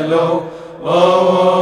Hello. Oh, oh, oh.